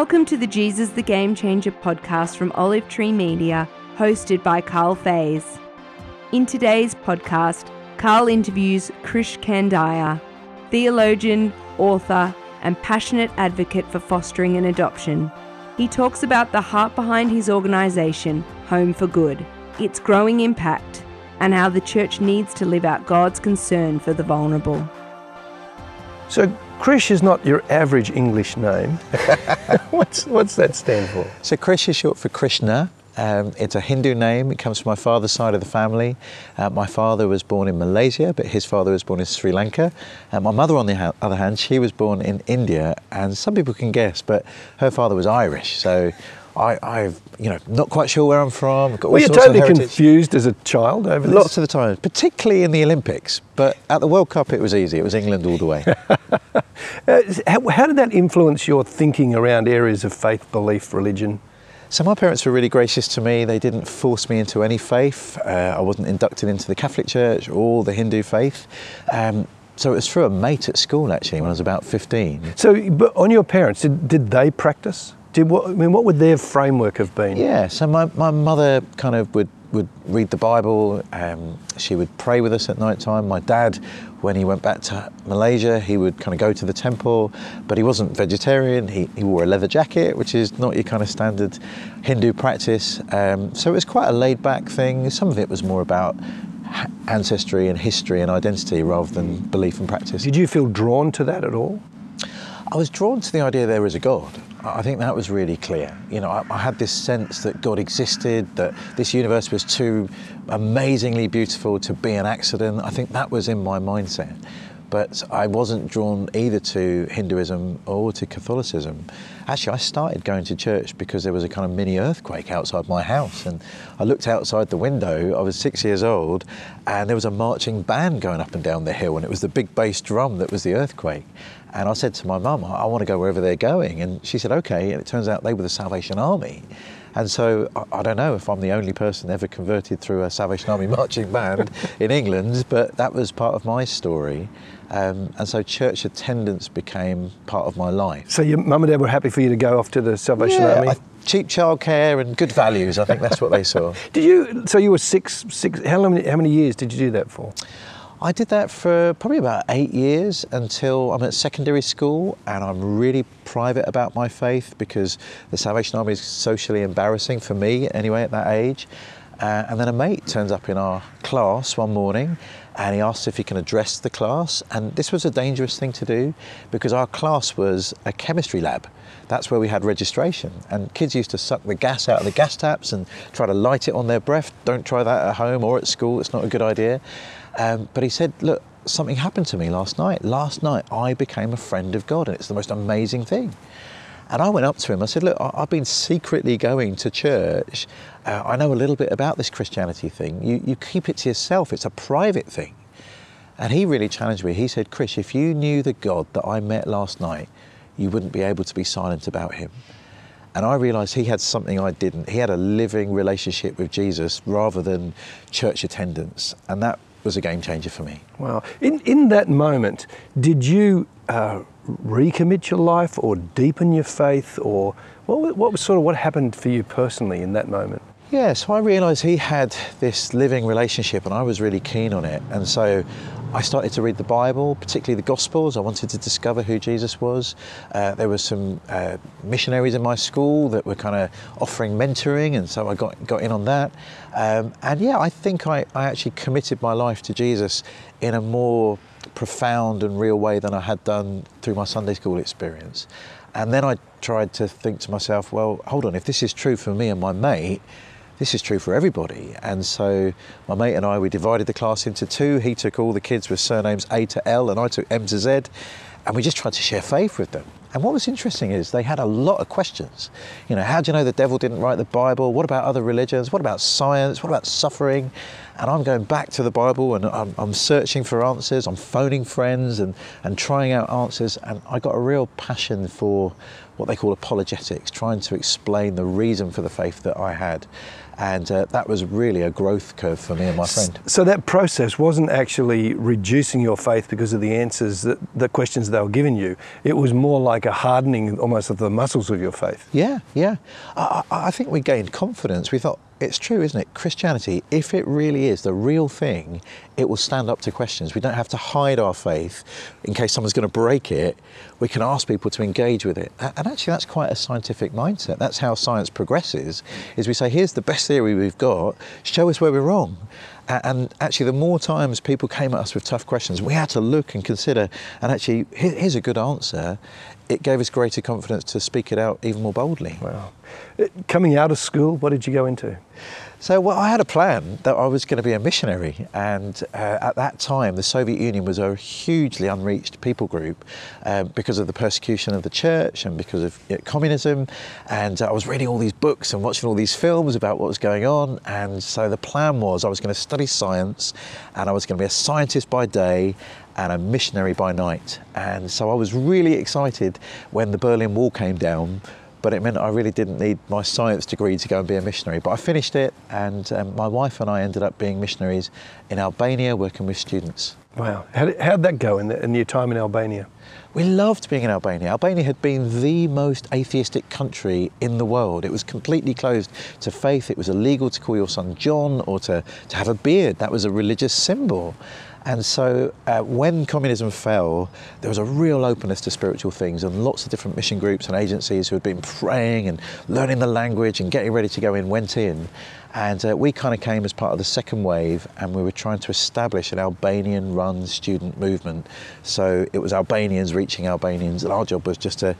Welcome to the Jesus the Game Changer podcast from Olive Tree Media, hosted by Carl Fays. In today's podcast, Carl interviews Krish Kandiah, theologian, author, and passionate advocate for fostering and adoption. He talks about the heart behind his organisation, Home for Good, its growing impact, and how the church needs to live out God's concern for the vulnerable. So, Krish is not your average English name. what's, what's that stand for? So, Krish is short for Krishna. Um, it's a Hindu name. It comes from my father's side of the family. Uh, my father was born in Malaysia, but his father was born in Sri Lanka. Uh, my mother, on the ha- other hand, she was born in India, and some people can guess, but her father was Irish. So I, I've, you know, not quite sure where I'm from. Got all Were you sorts of totally confused as a child over this? Lots of the time, particularly in the Olympics. But at the World Cup, it was easy. It was England all the way. Uh, how, how did that influence your thinking around areas of faith, belief, religion? So my parents were really gracious to me. They didn't force me into any faith. Uh, I wasn't inducted into the Catholic Church or the Hindu faith. Um, so it was through a mate at school actually when I was about 15. So, but on your parents, did, did they practice? Did what, I mean, what would their framework have been? Yeah, so my, my mother kind of would, would read the Bible. Um, she would pray with us at night time. My dad, when he went back to Malaysia, he would kind of go to the temple, but he wasn't vegetarian. He, he wore a leather jacket, which is not your kind of standard Hindu practice. Um, so it was quite a laid back thing. Some of it was more about ancestry and history and identity rather than belief and practice. Did you feel drawn to that at all? I was drawn to the idea there is a God. I think that was really clear. You know, I, I had this sense that God existed, that this universe was too amazingly beautiful to be an accident. I think that was in my mindset. But I wasn't drawn either to Hinduism or to Catholicism. Actually, I started going to church because there was a kind of mini earthquake outside my house. And I looked outside the window, I was six years old, and there was a marching band going up and down the hill, and it was the big bass drum that was the earthquake. And I said to my mum, I, want to go wherever they're going. And she said, okay. And it turns out they were the Salvation Army. And so I, I don't know if I'm the only person ever converted through a Salvation Army marching band in England, but that was part of my story. Um, and so church attendance became part of my life. So your mum and dad were happy for you to go off to the Salvation Yeah, Army? I- cheap childcare and good values. I think that's what they saw. Did you? So you were six. Six. How many? How many years did you do that for? I did that for probably about eight years until I'm at secondary school and I'm really private about my faith because the Salvation Army is socially embarrassing for me anyway at that age. Uh, and then a mate turns up in our class one morning and he asks if he can address the class. And this was a dangerous thing to do because our class was a chemistry lab. That's where we had registration. And kids used to suck the gas out of the gas taps and try to light it on their breath. Don't try that at home or at school, it's not a good idea. Um, but he said, Look, something happened to me last night. Last night I became a friend of God, and it's the most amazing thing. And I went up to him. I said, Look, I've been secretly going to church. Uh, I know a little bit about this Christianity thing. You, you keep it to yourself, it's a private thing. And he really challenged me. He said, Krish, if you knew the God that I met last night, you wouldn't be able to be silent about him. And I realised he had something I didn't. He had a living relationship with Jesus rather than church attendance. And that was a game changer for me. Wow. In in that moment, did you uh, recommit your life or deepen your faith, or what what was sort of what happened for you personally in that moment? Yeah, so I realised he had this living relationship and I was really keen on it. And so I started to read the Bible, particularly the Gospels. I wanted to discover who Jesus was. Uh, there were some uh, missionaries in my school that were kind of offering mentoring, and so I got, got in on that. Um, and yeah, I think I, I actually committed my life to Jesus in a more profound and real way than I had done through my Sunday school experience. And then I tried to think to myself, well, hold on, if this is true for me and my mate, this is true for everybody. And so my mate and I, we divided the class into two. He took all the kids with surnames A to L, and I took M to Z. And we just tried to share faith with them. And what was interesting is they had a lot of questions. You know, how do you know the devil didn't write the Bible? What about other religions? What about science? What about suffering? And I'm going back to the Bible and I'm, I'm searching for answers. I'm phoning friends and, and trying out answers. And I got a real passion for what they call apologetics, trying to explain the reason for the faith that I had. And uh, that was really a growth curve for me and my friend. So that process wasn't actually reducing your faith because of the answers, that, the questions they were giving you. It was more like a hardening almost of the muscles of your faith. Yeah, yeah. I, I I think we gained confidence. We thought, it's true, isn't it? Christianity, if it really is the real thing, it will stand up to questions. We don't have to hide our faith in case someone's going to break it. We can ask people to engage with it. And actually, that's quite a scientific mindset. That's how science progresses. Is we say, here's the best theory we've got. Show us where we're wrong. And actually, the more times people came at us with tough questions, we had to look and consider. And actually, here's a good answer. It gave us greater confidence to speak it out even more boldly. Wow. Uh, Coming out of school, what did you go into? So well, I had a plan that I was going to be a missionary, and uh, at that time, the Soviet Union was a hugely unreached people group uh, because of the persecution of the church and because of uh, communism. And uh, I was reading all these books and watching all these films about what was going on. And so the plan was I was going to study science, and I was going to be a scientist by day and a missionary by night. And so I was really excited when the Berlin Wall came down but it meant I really didn't need my science degree to go and be a missionary. But I finished it, and um, my wife and I ended up being missionaries in Albania working with students. Wow. How did, how'd that go in, the, in your time in Albania? We loved being in Albania. Albania had been the most atheistic country in the world. It was completely closed to faith. It was illegal to call your son John or to, to have a beard. That was a religious symbol. And so uh, when communism fell, there was a real openness to spiritual things, and lots of different mission groups and agencies who had been praying and learning the language and getting ready to go in went in. And uh, we kind of came as part of the second wave, and we were trying to establish an Albanian run student movement. So it was Albanians reaching Albanians, and our job was just to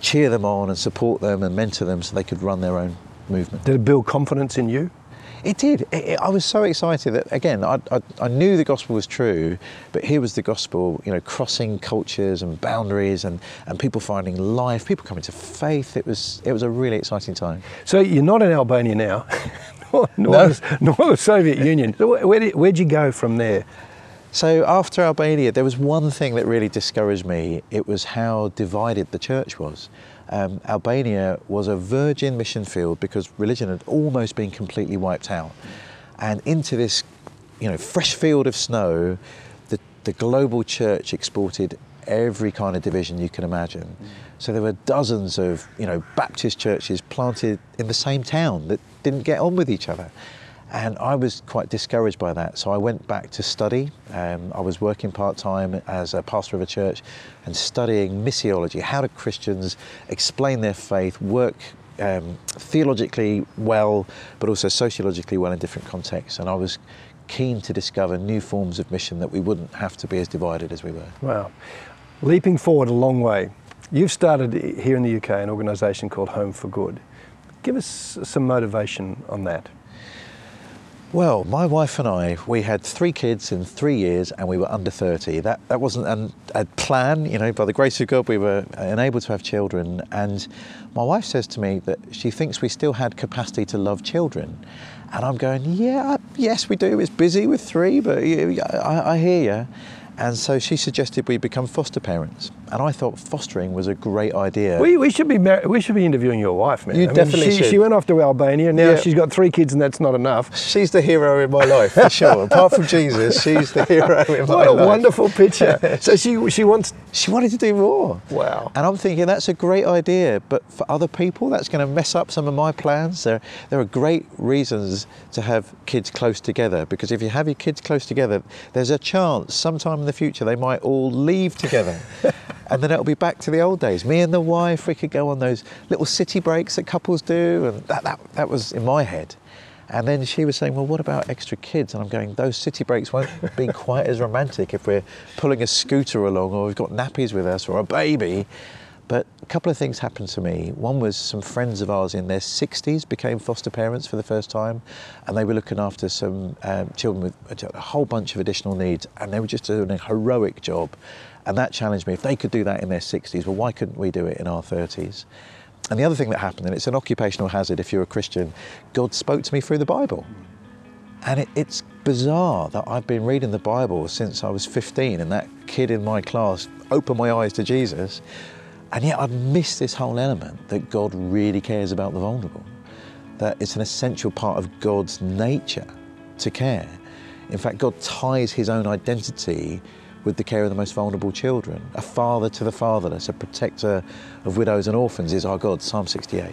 cheer them on and support them and mentor them so they could run their own movement. Did it build confidence in you? It did. It, it- I was so excited that again, I, I, I knew the gospel was true, but here was the gospel, you know, crossing cultures and boundaries, and, and people finding life, people coming to faith. It was it was a really exciting time. So you're not in Albania now, nor, nor, No. the, nor the Soviet Union. So where, where did, where'd you go from there? So after Albania, there was one thing that really discouraged me. It was how divided the church was. Um, Albania was a virgin mission field because religion had almost been completely wiped out, and into this, you know, fresh field of snow, the the global church exported every kind of division you can imagine. So there were dozens of, you know, Baptist churches planted in the same town that didn't get on with each other. And I was quite discouraged by that. So I went back to study. Um, I was working part time as a pastor of a church and studying missiology. How do Christians explain their faith, work um, theologically well, but also sociologically well in different contexts? And I was keen to discover new forms of mission that we wouldn't have to be as divided as we were. Wow. Leaping forward a long way, you've started here in the UK an organisation called Home for Good. Give us some motivation on that. Well, my wife and I, we had three kids in three years and we were under 30. That, that wasn't an, a plan, you know, by the grace of God, we were enabled to have children. And my wife says to me that she thinks we still had capacity to love children. And I'm going, yeah, yes, we do. It's busy with three, but I, I hear you. And so she suggested we become foster parents. And I thought fostering was a great idea. We, we should be mar- we should be interviewing your wife, man. You definitely she, should. She went off to Albania. Now Yeah. she's got three kids, and that's not enough. She's the hero in my life, for sure. Apart from Jesus, she's the hero in my life. What a life. wonderful picture. so she she wants. She wanted to do more. Wow. And I'm thinking that's a great idea, but for other people, that's going to mess up some of my plans. There, there are great reasons to have kids close together because if you have your kids close together, there's a chance sometime in the future they might all leave together. and then it'll be back to the old days. Me and the wife, we could go on those little city breaks that couples do, and that, that, that was in my head. And then she was saying, Well, what about extra kids? And I'm going, Those city breaks won't be quite as romantic if we're pulling a scooter along or we've got nappies with us or a baby. But a couple of things happened to me. One was some friends of ours in their 60s became foster parents for the first time, and they were looking after some um, children with a whole bunch of additional needs, and they were just doing a heroic job. And that challenged me. If they could do that in their 60s, well, why couldn't we do it in our 30s? And the other thing that happened, and it's an occupational hazard if you're a Christian, God spoke to me through the Bible. And it, it's bizarre that I've been reading the Bible since I was 15, and that kid in my class opened my eyes to Jesus. And yet I've missed this whole element that God really cares about the vulnerable. that it's an essential part of God's nature to care. In fact, God ties his own identity with the care of the most vulnerable children. A father to the fatherless, a protector of widows and orphans is our God, Psalm 68.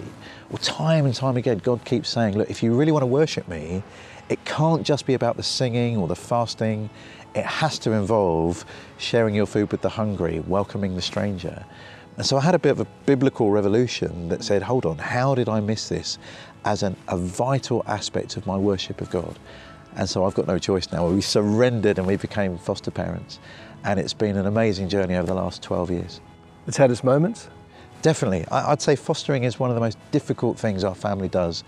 Well, time and time again, God keeps saying, look, if you really want to worship me, it can't just be about the singing or the fasting. It has to involve sharing your food with the hungry, welcoming the stranger. And so I had a bit of a biblical revolution that said, hold on, how did I miss this as an, a vital aspect of my worship of God? And so I've got no choice now. We surrendered and we became foster parents. And it's been an amazing journey over the last 12 years. It's had its moments? Definitely. I'd say fostering is one of the most difficult things our family does.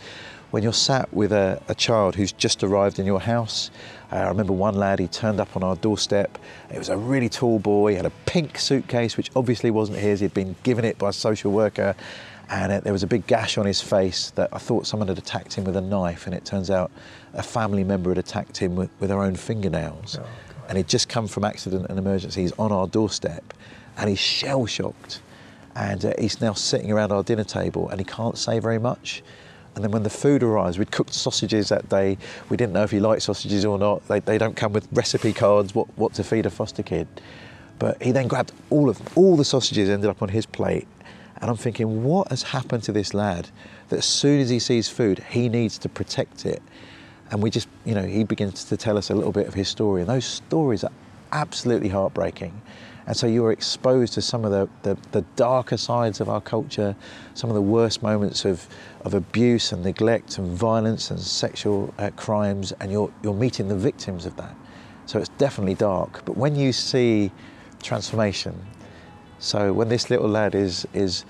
When you're sat with a, a child who's just arrived in your house, uh, I remember one lad, he turned up on our doorstep. It was a really tall boy, he had a pink suitcase, which obviously wasn't his. He'd been given it by a social worker and it, there was a big gash on his face that I thought someone had attacked him with a knife, and it turns out a family member had attacked him with, with their own fingernails. Oh, and he'd just come from accident and emergency. He's on our doorstep, and he's shell shocked, and uh, he's now sitting around our dinner table, and he can't say very much. And then when the food arrives, we'd cooked sausages that day. We didn't know if he liked sausages or not. They, they don't come with recipe cards what, what to feed a foster kid. But he then grabbed all of all the sausages ended up on his plate and I'm thinking, what has happened to this lad that as soon as he sees food, he needs to protect it? And we just, you know, he begins to tell us a little bit of his story. And those stories are absolutely heartbreaking. And so you are exposed to some of the, the, the, darker sides of our culture, some of the worst moments of, of abuse and neglect and violence and sexual uh, crimes, and you're, you're meeting the victims of that. So it's definitely dark. But when you see transformation so when this little lad is is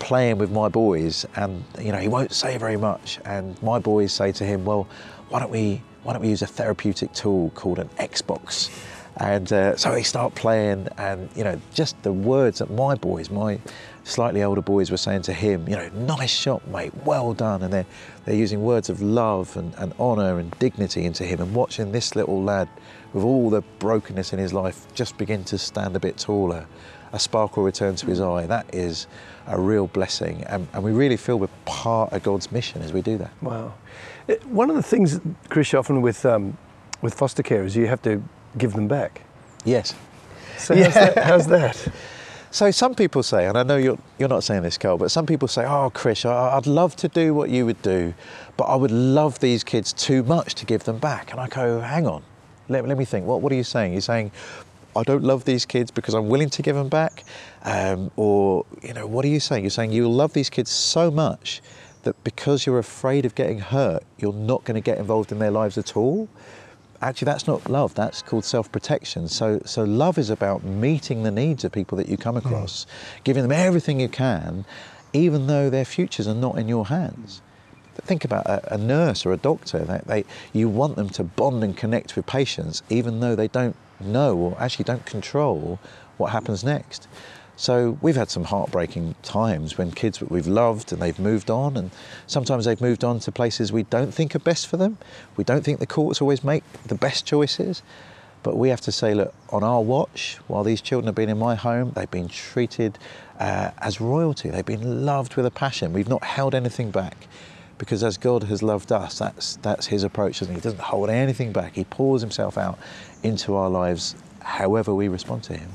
playing with my boys, and you know he won't say very much, and my boys say to him, "Well, why don't we why don't we use a therapeutic tool called an Xbox?" And uh, so he start playing, and you know just the words that my boys, my slightly older boys, were saying to him, you know, "Nice shot, mate, well done," and they're they're using words of love and, and honour and dignity into him, and watching this little lad with all the brokenness in his life just begin to stand a bit taller a sparkle return to his eye. That is a real blessing. And, and we really feel we're part of God's mission as we do that. Wow. One of the things, Krish, often with, um, with foster care is you have to give them back. Yes. So how's, yeah. that, how's that? So some people say, and I know you're, you're not saying this, Carl, but some people say, oh, Krish, I'd love to do what you would do, but I would love these kids too much to give them back. And I go, hang on, let, let me think. What, what are you saying? You're saying, I don't love these kids because I'm willing to give them back? Um, or, you know, what are you saying? You're saying you love these kids so much that because you're afraid of getting hurt, you're not going to get involved in their lives at all? Actually, that's not love. That's called self-protection. So, so love is about meeting the needs of people that you come hmm. across, mm. giving them everything you can, even though their futures are not in your hands think about a, a, nurse or a doctor. They, they, you want them to bond and connect with patients, even though they don't know or actually don't control what happens next. So we've had some heartbreaking times when kids that we've loved and they've moved on, and sometimes they've moved on to places we don't think are best for them. We don't think the courts always make the best choices. But we have to say, look, on our watch, while these children have been in my home, they've been treated uh, as royalty. They've been loved with a passion. We've not held anything back because as God has loved us, that's, that's his approach. He doesn't hold anything back. He pours himself out into our lives however we respond to him.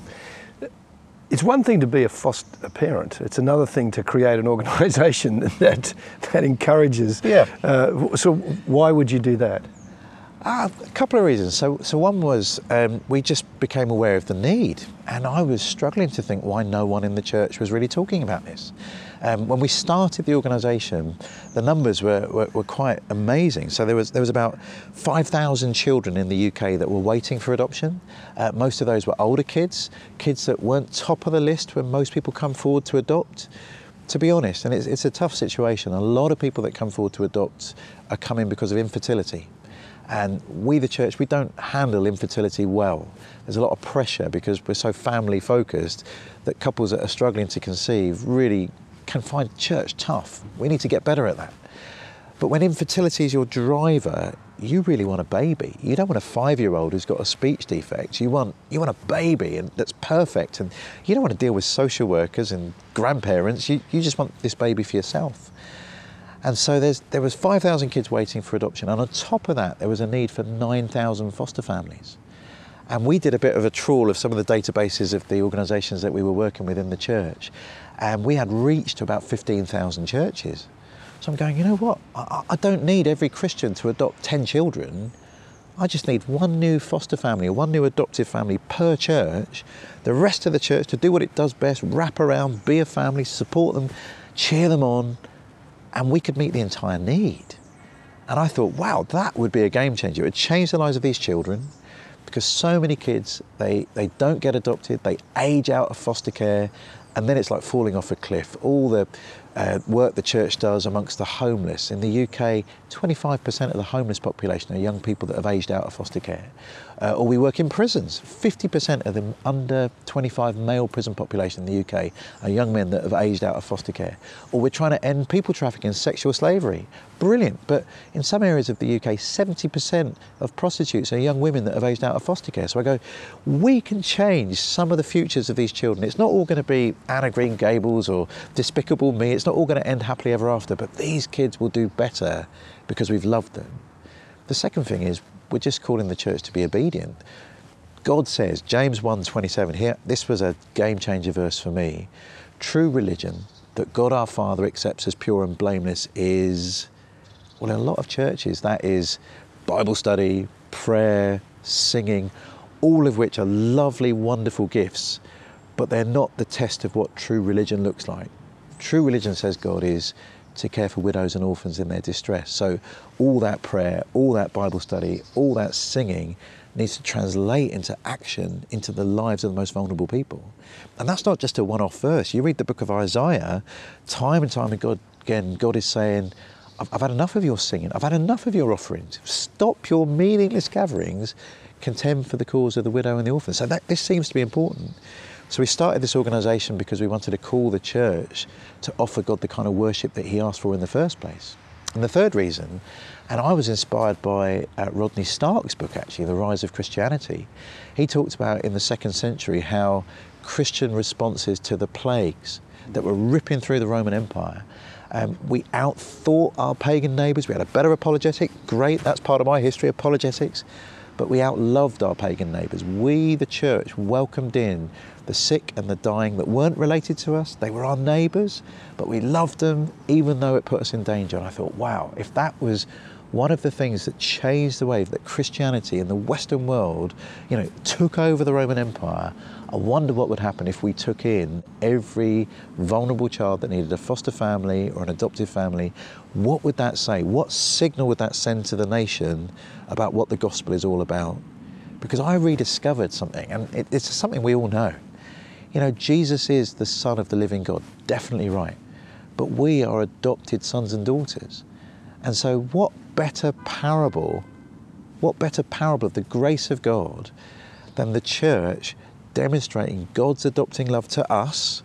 It's one thing to be a foster parent. It's another thing to create an organisation that that encourages. Yeah. Uh, so why would you do that? Uh, a couple of reasons. So, so one was um, we just became aware of the need, and I was struggling to think why no one in the church was really talking about this. Um, when we started the organisation, the numbers were, were, were, quite amazing. So there was there was about 5,000 children in the UK that were waiting for adoption. Uh, most of those were older kids, kids that weren't top of the list when most people come forward to adopt. To be honest, and it's, it's a tough situation. A lot of people that come forward to adopt are coming because of infertility. And we, the church, we don't handle infertility well. There's a lot of pressure because we're so family focused that couples that are struggling to conceive really can find church tough. We need to get better at that. But when infertility is your driver, you really want a baby. You don't want a five-year-old who's got a speech defect. You want you want a baby and that's perfect. And you don't want to deal with social workers and grandparents. You, you just want this baby for yourself. And so there was 5,000 kids waiting for adoption. And on top of that, there was a need for 9,000 foster families. And we did a bit of a trawl of some of the databases of the organisations that we were working with in the church. And we had reached about 15,000 churches. So I'm going, you know what? I, I don't need every Christian to adopt 10 children. I just need one new foster family, one new adoptive family per church. The rest of the church to do what it does best, wrap around, be a family, support them, cheer them on, and we could meet the entire need. And I thought, wow, that would be a game changer. It would change the lives of these children because so many kids, they, they don't get adopted, they age out of foster care, and then it's like falling off a cliff. All the uh, work the church does amongst the homeless. In the UK, 25% of the homeless population are young people that have aged out of foster care. Uh, or we work in prisons. 50% of the under 25 male prison population in the UK are young men that have aged out of foster care. Or we're trying to end people trafficking and sexual slavery. Brilliant. But in some areas of the UK, 70% of prostitutes are young women that have aged out of foster care. So I go, we can change some of the futures of these children. It's not all going to be Anne of Green Gables or Despicable Me. It's not all going to end happily ever after. But these kids will do better because we've loved them. The second thing is we're just calling the church to be obedient. God says, James 1:27, here this was a game changer verse for me. True religion that God our Father accepts as pure and blameless is well in a lot of churches that is Bible study, prayer, singing, all of which are lovely, wonderful gifts, but they're not the test of what true religion looks like. True religion says God is to care for widows and orphans in their distress. So, all that prayer, all that Bible study, all that singing needs to translate into action into the lives of the most vulnerable people. And that's not just a one off verse. You read the book of Isaiah, time and time again, God is saying, I've, had enough of your singing, I've had enough of your offerings. Stop your meaningless gatherings, contend for the cause of the widow and the orphan. So, that, this seems to be important. So we started this organisation because we wanted to call the church to offer God the kind of worship that He asked for in the first place. And the third reason, and I was inspired by uh, Rodney Stark's book actually, The Rise of Christianity. He talked about in the second century how Christian responses to the plagues that were ripping through the Roman Empire. Um, we outthought our pagan neighbours. We had a better apologetic. Great, that's part of my history, apologetics. But we outloved our pagan neighbours. We, the church, welcomed in the sick and the dying that weren't related to us. They were our neighbours, but we loved them even though it put us in danger. And I thought, wow, if that was one of the things that changed the way that Christianity in the Western world, you know, took over the Roman Empire, I wonder what would happen if we took in every vulnerable child that needed a foster family or an adoptive family. What would that say? What signal would that send to the nation about what the gospel is all about? Because I rediscovered something, and it, it's something we all know. You know, Jesus is the Son of the living God, definitely right. But we are adopted sons and daughters. And so, what better parable, what better parable of the grace of God than the church demonstrating God's adopting love to us,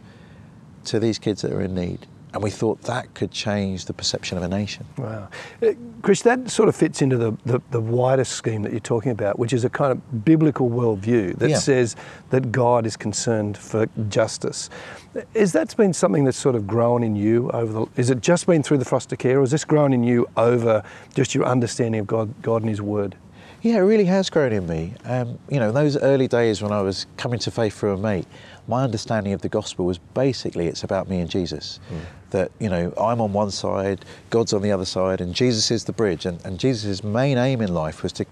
to these kids that are in need? And we thought that could change the perception of a nation. Wow. Uh, Krish, that sort of fits into the, the, the, wider scheme that you're talking about, which is a kind of biblical worldview that yeah. says that God is concerned for justice. Is that been something that's sort of grown in you over the, is it just been through the foster care or has this grown in you over just your understanding of God, God and His Word? Yeah, it really has grown in me. Um, you know, those early days when I was coming to faith through a mate, my understanding of the gospel was basically it's about me and Jesus. Mm. That, you know, I'm on one side, God's on the other side, and Jesus is the bridge. And, and Jesus' main aim in life was to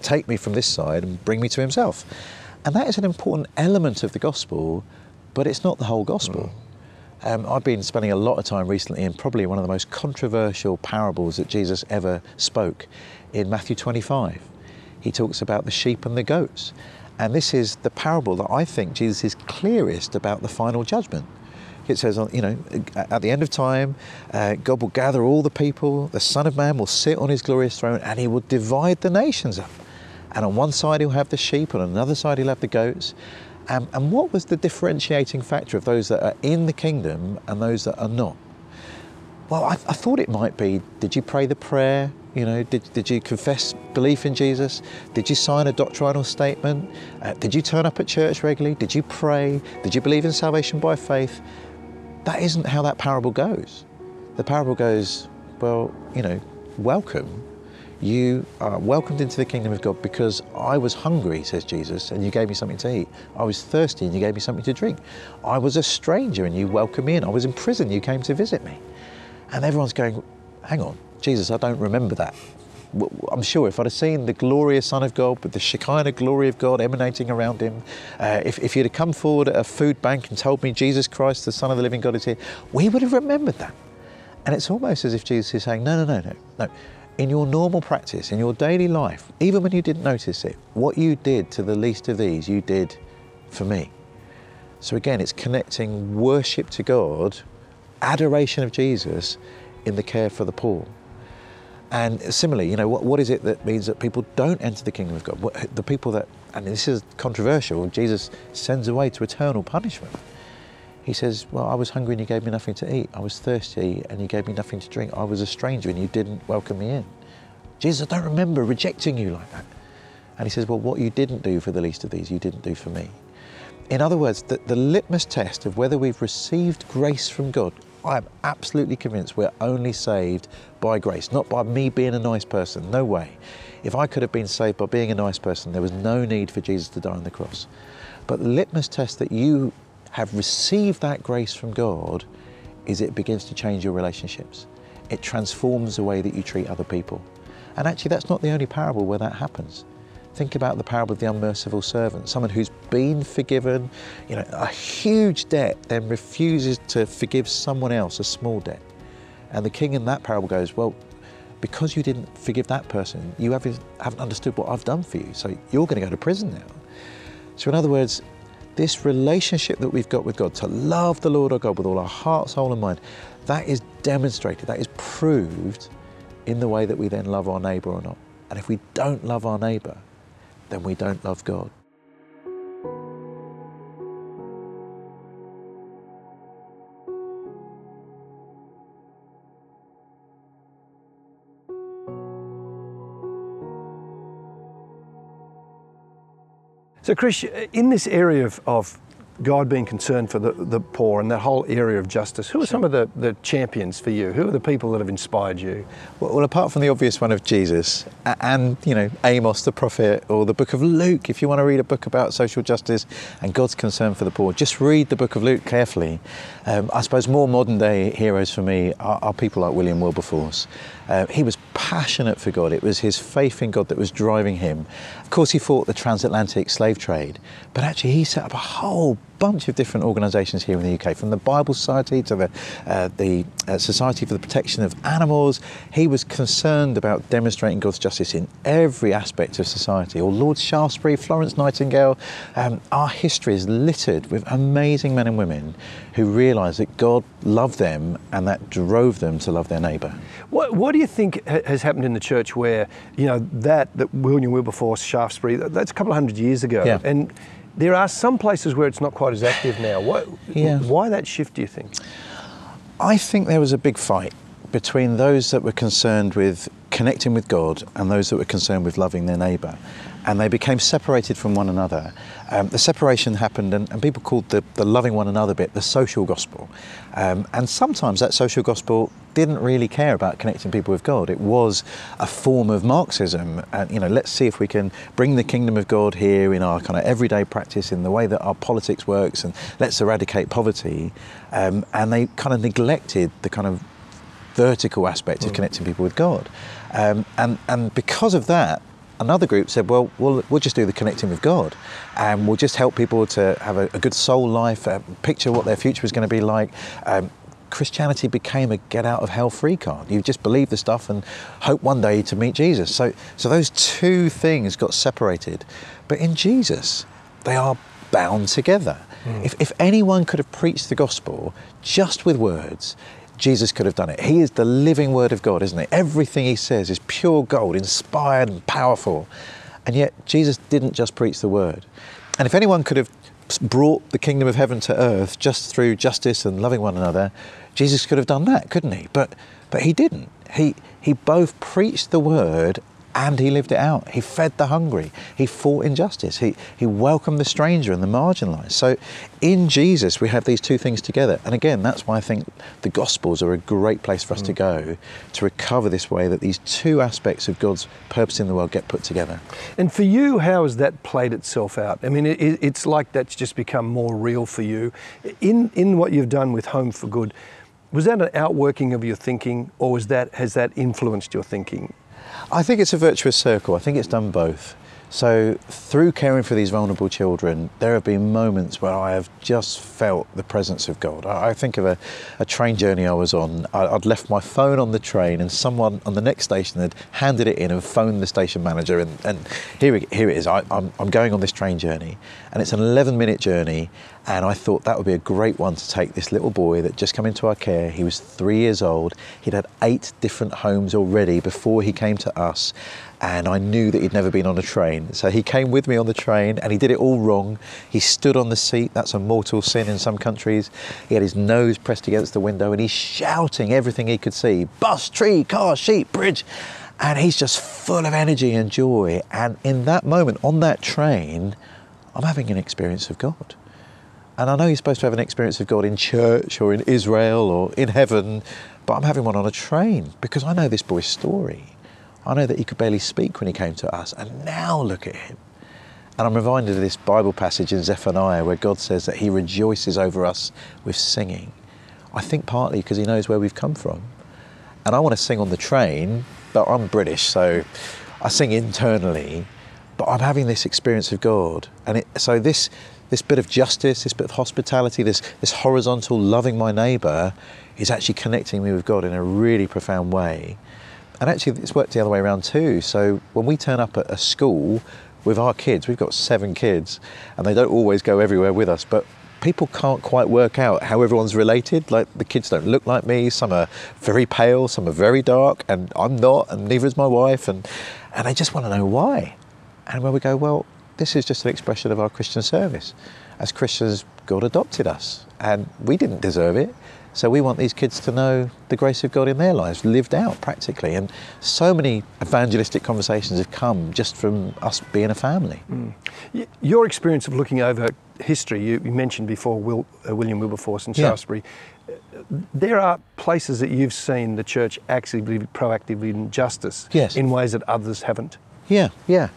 take me from this side and bring me to himself. And that is an important element of the gospel, but it's not the whole gospel. Mm. Um, I've been spending a lot of time recently in probably one of the most controversial parables that Jesus ever spoke in Matthew 25. He talks about the sheep and the goats. And this is the parable that I think Jesus is clearest about the final judgment. It says, you know, at the end of time, uh, God will gather all the people, the Son of Man will sit on his glorious throne, and he will divide the nations up. And on one side he'll have the sheep, and on another side he'll have the goats. Um, and what was the differentiating factor of those that are in the kingdom and those that are not? Well, I, I thought it might be did you pray the prayer? You know, did, did you confess belief in Jesus? Did you sign a doctrinal statement? Uh, did you turn up at church regularly? Did you pray? Did you believe in salvation by faith? That isn't how that parable goes. The parable goes, well, you know, welcome. You are welcomed into the kingdom of God because I was hungry, says Jesus, and you gave me something to eat. I was thirsty and you gave me something to drink. I was a stranger and you welcomed me in. I was in prison, you came to visit me. And everyone's going, hang on, Jesus, I don't remember that. I'm sure if I'd have seen the glorious Son of God with the Shekinah glory of God emanating around him, uh, if, if you'd have come forward at a food bank and told me Jesus Christ, the Son of the living God, is here, we would have remembered that. And it's almost as if Jesus is saying, no, no, no, no, no in your normal practice, in your daily life, even when you didn't notice it, what you did to the least of these, you did for me. So again, it's connecting worship to God, adoration of Jesus in the care for the poor. And similarly, you know, what, what is it that means that people don't enter the kingdom of God? What, the people that, and this is controversial, Jesus sends away to eternal punishment. He says, Well, I was hungry and you gave me nothing to eat. I was thirsty and you gave me nothing to drink. I was a stranger and you didn't welcome me in. Jesus, I don't remember rejecting you like that. And he says, Well, what you didn't do for the least of these, you didn't do for me. In other words, the, the litmus test of whether we've received grace from God, I am absolutely convinced we're only saved by grace, not by me being a nice person. No way. If I could have been saved by being a nice person, there was no need for Jesus to die on the cross. But the litmus test that you have received that grace from God is it begins to change your relationships. It transforms the way that you treat other people. And actually, that's not the only parable where that happens. Think about the parable of the unmerciful servant, someone who's been forgiven, you know, a huge debt, then refuses to forgive someone else a small debt. And the king in that parable goes, Well, because you didn't forgive that person, you haven't, understood what I've done for you, so you're going to go to prison now. So, in other words, this relationship that we've got with God, to love the Lord our God with all our heart, soul, and mind, that is demonstrated, that is proved in the way that we then love our neighbour or not. And if we don't love our neighbour, then we don't love God. So, Krish, in this area of, of God being concerned for the, the poor and that whole area of justice, who are some of the, the champions for you? Who are the people that have inspired you? Well, well, apart from the obvious one of Jesus and, you know, Amos the prophet or the book of Luke, if you want to read a book about social justice and God's concern for the poor, just read the book of Luke carefully. Um, I suppose more modern day heroes for me are, are people like William Wilberforce. Uh, he was passionate for God. It was his faith in God that was driving him. Of course, he fought the transatlantic slave trade, but actually, he set up a whole bunch of different organisations here in the UK, from the Bible Society to the, uh, the uh, Society for the Protection of Animals. He was concerned about demonstrating God's justice in every aspect of society. Or Lord Shaftesbury, Florence Nightingale. Um, our history is littered with amazing men and women who realised that God loved them and that drove them to love their neighbour. What, what do you think has happened in the church where, you know, that, that William Wilberforce, Shaftesbury, that's a couple of hundred years ago. Yeah. And there are some places where it's not quite as active now. What, yeah. Why that shift, do you think? I think there was a big fight between those that were concerned with connecting with God and those that were concerned with loving their neighbour. And they became separated from one another. Um, the separation happened, and, and, people called the, the loving one another bit the social gospel. Um, and sometimes that social gospel didn't really care about connecting people with God. It was a form of Marxism. And, you know, let's see if we can bring the kingdom of God here in our kind of everyday practice, in the way that our politics works, and let's eradicate poverty. Um, and they kind of neglected the kind of vertical aspect mm. of connecting people with God. Um, and, and because of that, another group said, well, well, we'll just do the connecting with God and we'll just help people to have a, a good soul life, uh, picture what their future is going to be like. Um, Christianity became a get out of hell free card. You just believe the stuff and hope one day to meet Jesus. So, so those two things got separated. But in Jesus, they are bound together. Mm. If, if anyone could have preached the gospel just with words, Jesus could have done it. He is the living word of God, isn't he? Everything he says is pure gold, inspired and powerful. And yet, Jesus didn't just preach the word. And if anyone could have brought the kingdom of heaven to earth just through justice and loving one another, Jesus could have done that, couldn't he? But, but he didn't. He, he both preached the word and he lived it out. He fed the hungry. He fought injustice. He, he welcomed the stranger and the marginalised. So in Jesus, we have these two things together. And again, that's why I think the Gospels are a great place for us mm. to go to recover this way that these two aspects of God's purpose in the world get put together. And for you, how has that played itself out? I mean, it, it's like that's just become more real for you. In, in what you've done with Home for Good, was that an outworking of your thinking, or was that, has that influenced your thinking? I think it's a virtuous circle. I think it's done both. So, through caring for these vulnerable children, there have been moments where I have just felt the presence of God. I, think of a, a, train journey I was on. I, would left my phone on the train, and someone on the next station had handed it in and phoned the station manager. And, and here, here it is I, I'm, I'm going on this train journey, and it's an 11 minute journey. And I thought that would be a great one to take this little boy that just come into our care. He was three years old. He'd had eight different homes already before he came to us and I knew that he'd never been on a train. So he came with me on the train and he did it all wrong. He stood on the seat, that's a mortal sin in some countries. He had his nose pressed against the window and he's shouting everything he could see bus, tree, car, sheep, bridge. And he's just full of energy and joy. And in that moment on that train, I'm having an experience of God. And I know you're supposed to have an experience of God in church or in Israel or in heaven, but I'm having one on a train because I know this boy's story. I know that he could barely speak when he came to us, and now look at him. And I'm reminded of this Bible passage in Zephaniah where God says that he rejoices over us with singing. I think partly because he knows where we've come from. And I want to sing on the train, but I'm British, so I sing internally. But I'm having this experience of God. And it, so this, this bit of justice, this bit of hospitality, this, this horizontal loving my neighbour is actually connecting me with God in a really profound way. And actually, it's worked the other way around too. So when we turn up at a school with our kids, we've got seven kids, and they don't always go everywhere with us, but people can't quite work out how everyone's related. Like the kids don't look like me. Some are very pale, some are very dark, and I'm not, and neither is my wife, and and they just want to know why. And when we go, well, this is just an expression of our Christian service. As Christians, God adopted us, and we didn't deserve it. So we want these kids to know the grace of God in their lives, lived out practically. And so many evangelistic conversations have come just from us being a family. Mm. Your experience of looking over history, you, mentioned before Will, uh, William Wilberforce and Shaftesbury. Yeah. There are places that you've seen the church actively, proactively in justice yes. in ways that others haven't. Yeah, yeah.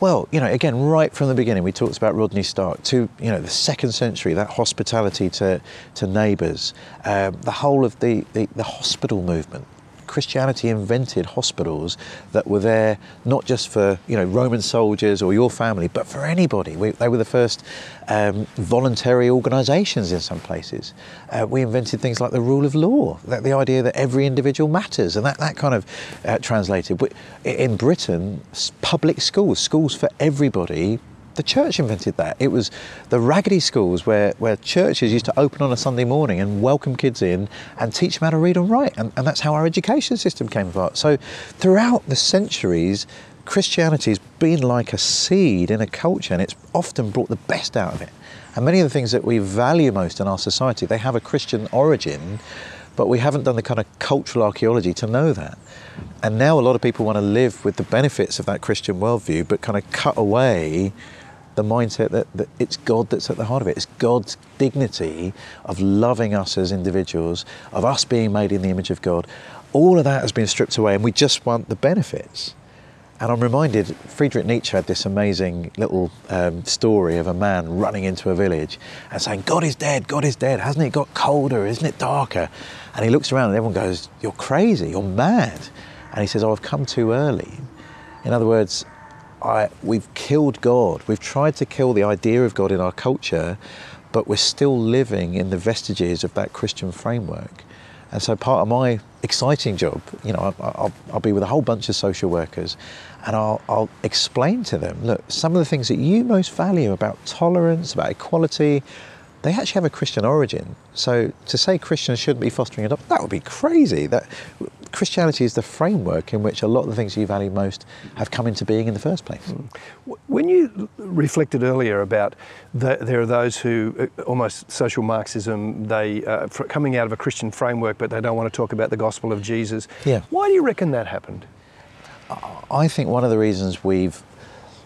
Well, you know, again, right from the beginning, we talked about Rodney Stark to, you know, the second century, that hospitality to, to neighbours, um, the whole of the, the, the hospital movement, Christianity invented hospitals that were there not just for you know Roman soldiers or your family, but for anybody. We, they were the first um, voluntary organisations in some places. Uh, we invented things like the rule of law, that the idea that every individual matters, and that that kind of uh, translated. In Britain, public schools, schools for everybody, the church invented that. It was the raggedy schools where, where churches used to open on a Sunday morning and welcome kids in and teach them how to read and write. And, and that's how our education system came about. So throughout the centuries, Christianity's been like a seed in a culture and it's often brought the best out of it. And many of the things that we value most in our society, they have a Christian origin, but we haven't done the kind of cultural archaeology to know that. And now a lot of people want to live with the benefits of that Christian worldview, but kind of cut away the mindset that, that, it's God that's at the heart of it. It's God's dignity of loving us as individuals, of us being made in the image of God. All of that has been stripped away, and we just want the benefits. And I'm reminded, Friedrich Nietzsche had this amazing little um, story of a man running into a village and saying, God is dead, God is dead. Hasn't it got colder? Isn't it darker? And he looks around and everyone goes, You're crazy, you're mad. And he says, Oh, I've come too early. In other words, I, we've killed God. We've tried to kill the idea of God in our culture, but we're still living in the vestiges of that Christian framework. And so part of my exciting job, you know, I'll, I'll, be with a whole bunch of social workers and I'll, I'll explain to them, look, some of the things that you most value about tolerance, about equality, they actually have a Christian origin. So to say Christians shouldn't be fostering adoption, that would be crazy. That Christianity is the framework in which a lot of the things you value most have come into being in the first place. Hmm. When you reflected earlier about the, there are those who uh, almost social Marxism, they uh, coming out of a Christian framework, but they don't want to talk about the gospel of Jesus. Yeah. Why do you reckon that happened? I think one of the reasons we've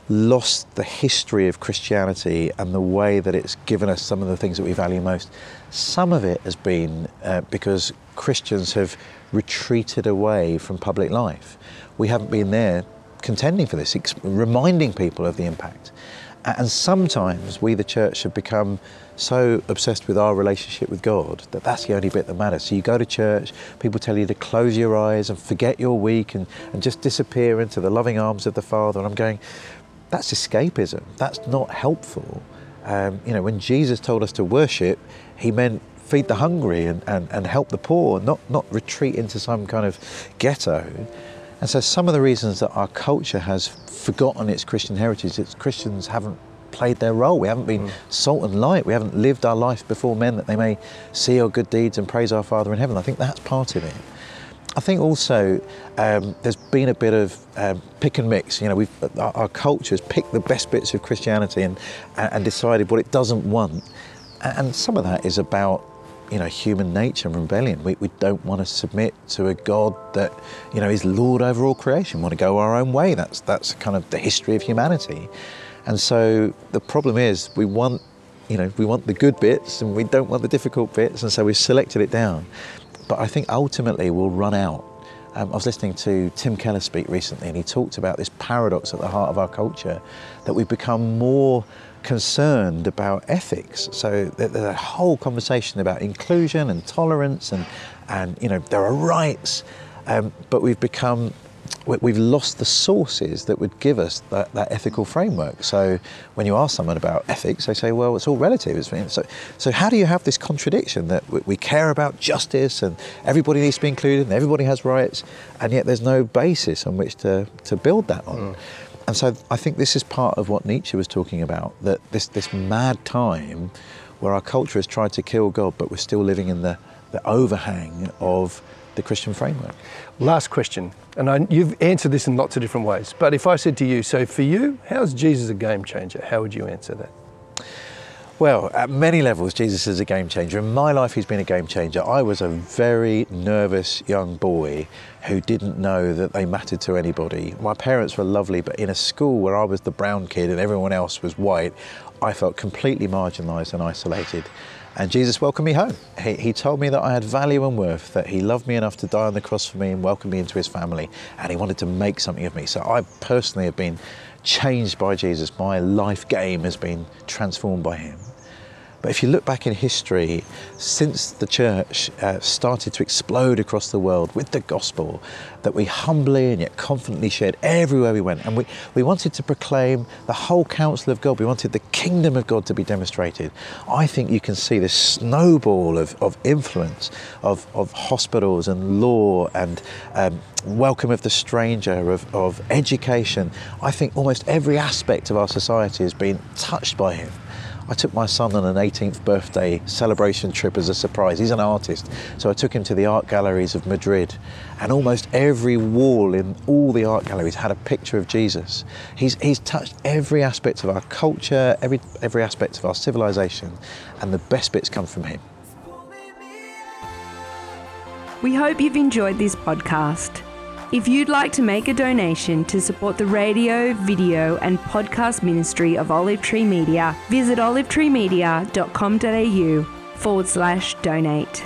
lost the history of Christianity and the way that it's given us some of the things that we value most. Some of it has been uh, because Christians have retreated away from public life. We haven't been there contending for this, reminding people of the impact. And sometimes we, the church, have become so obsessed with our relationship with God that that's the only bit that matters. So you go to church, people tell you to close your eyes and forget your week and, and just disappear into the loving arms of the Father. And I'm going, that's escapism. That's not helpful. Um, you know, when Jesus told us to worship, he meant feed the hungry and, and, and help the poor, not, not retreat into some kind of ghetto. And so, some of the reasons that our culture has forgotten its Christian heritage, it's Christians haven't played their role. We haven't been mm. salt and light. We haven't lived our life before men that they may see our good deeds and praise our Father in heaven. I think that's part of it. I think also um, there's been a bit of um, pick and mix. You know, we've, our, our culture's picked the best bits of Christianity and, and decided what it doesn't want. And some of that is about you know human nature and rebellion. We, we don't want to submit to a God that you know is Lord over all creation. We want to go our own way. That's that's kind of the history of humanity. And so the problem is we want you know we want the good bits and we don't want the difficult bits, and so we've selected it down. But I think ultimately we'll run out. Um, I was listening to Tim Keller speak recently, and he talked about this paradox at the heart of our culture that we've become more concerned about ethics. So there's a whole conversation about inclusion and tolerance, and, and you know, there are rights, um, but we've become we've lost the sources that would give us that, that, ethical framework. So when you ask someone about ethics, they say, well, it's all relative. So, so how do you have this contradiction that we care about justice and everybody needs to be included and everybody has rights, and yet there's no basis on which to, to build that on? Mm. And so I think this is part of what Nietzsche was talking about, that this, this mad time where our culture has tried to kill God, but we're still living in the, the overhang of the Christian framework. Last question, and I, you've answered this in lots of different ways, but if I said to you, so for you, how's Jesus a game changer? How would you answer that? Well, at many levels, Jesus is a game changer. In my life, he's been a game changer. I was a very nervous young boy who didn't know that they mattered to anybody. My parents were lovely, but in a school where I was the brown kid and everyone else was white, I felt completely marginalised and isolated. And Jesus welcomed me home. He, he, told me that I had value and worth, that He loved me enough to die on the cross for me and welcome me into His family, and He wanted to make something of me. So I personally have been changed by Jesus. My life game has been transformed by Him. But if you look back in history, since the church uh, started to explode across the world with the gospel that we humbly and yet confidently shared everywhere we went, and we, we wanted to proclaim the whole counsel of God, we wanted the kingdom of God to be demonstrated, I think you can see this snowball of, of influence of, of hospitals and law and um, welcome of the stranger, of, of education. I think almost every aspect of our society has been touched by him. I took my son on an 18th birthday celebration trip as a surprise. He's an artist, so I took him to the art galleries of Madrid, and almost every wall in all the art galleries had a picture of Jesus. He's, he's touched every aspect of our culture, every, every aspect of our civilization, and the best bits come from him. We hope you've enjoyed this podcast. If you'd like to make a donation to support the radio, video, and podcast ministry of Olive Tree Media, visit olivetreemedia.com.au forward slash donate.